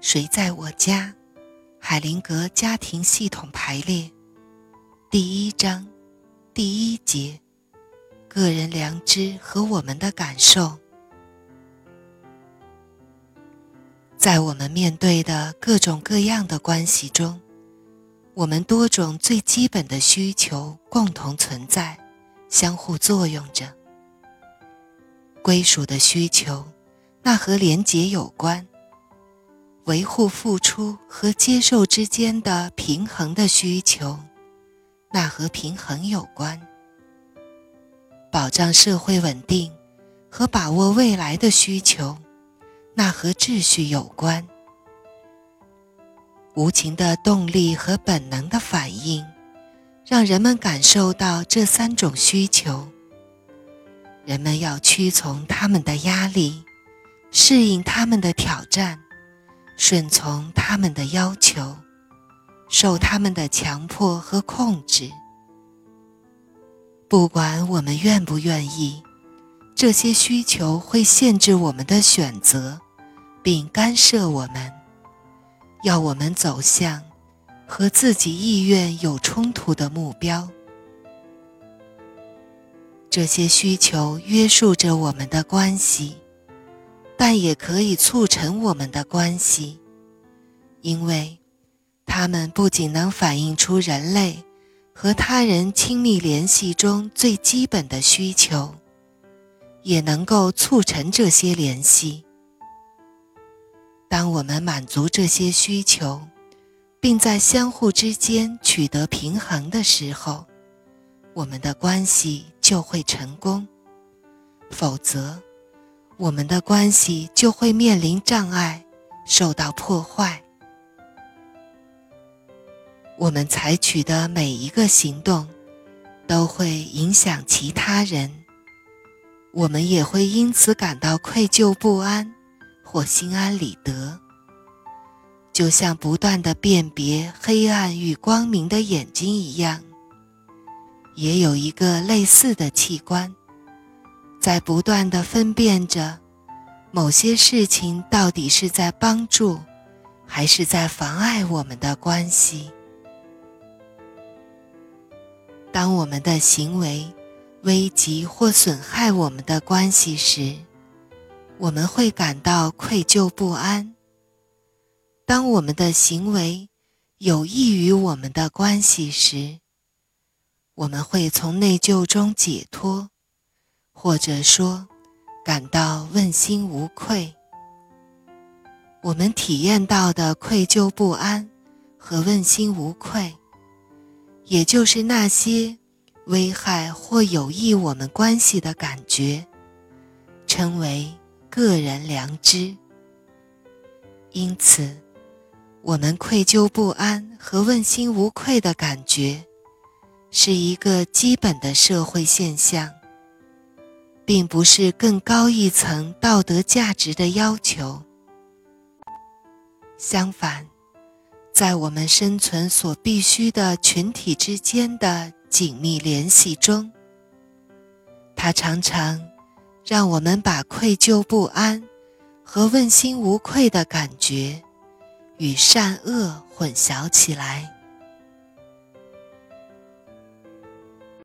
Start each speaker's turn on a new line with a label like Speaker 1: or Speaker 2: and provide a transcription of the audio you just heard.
Speaker 1: 谁在我家？海灵格家庭系统排列，第一章，第一节，个人良知和我们的感受。在我们面对的各种各样的关系中，我们多种最基本的需求共同存在，相互作用着。归属的需求，那和连结有关；维护付出和接受之间的平衡的需求，那和平衡有关；保障社会稳定和把握未来的需求。那和秩序有关，无情的动力和本能的反应，让人们感受到这三种需求。人们要屈从他们的压力，适应他们的挑战，顺从他们的要求，受他们的强迫和控制。不管我们愿不愿意，这些需求会限制我们的选择。并干涉我们，要我们走向和自己意愿有冲突的目标。这些需求约束着我们的关系，但也可以促成我们的关系，因为它们不仅能反映出人类和他人亲密联系中最基本的需求，也能够促成这些联系。当我们满足这些需求，并在相互之间取得平衡的时候，我们的关系就会成功；否则，我们的关系就会面临障碍，受到破坏。我们采取的每一个行动，都会影响其他人，我们也会因此感到愧疚不安。或心安理得，就像不断的辨别黑暗与光明的眼睛一样，也有一个类似的器官，在不断的分辨着某些事情到底是在帮助，还是在妨碍我们的关系。当我们的行为危及或损害我们的关系时，我们会感到愧疚不安。当我们的行为有益于我们的关系时，我们会从内疚中解脱，或者说感到问心无愧。我们体验到的愧疚不安和问心无愧，也就是那些危害或有益我们关系的感觉，称为。个人良知。因此，我们愧疚不安和问心无愧的感觉，是一个基本的社会现象，并不是更高一层道德价值的要求。相反，在我们生存所必须的群体之间的紧密联系中，它常常。让我们把愧疚不安和问心无愧的感觉与善恶混淆起来。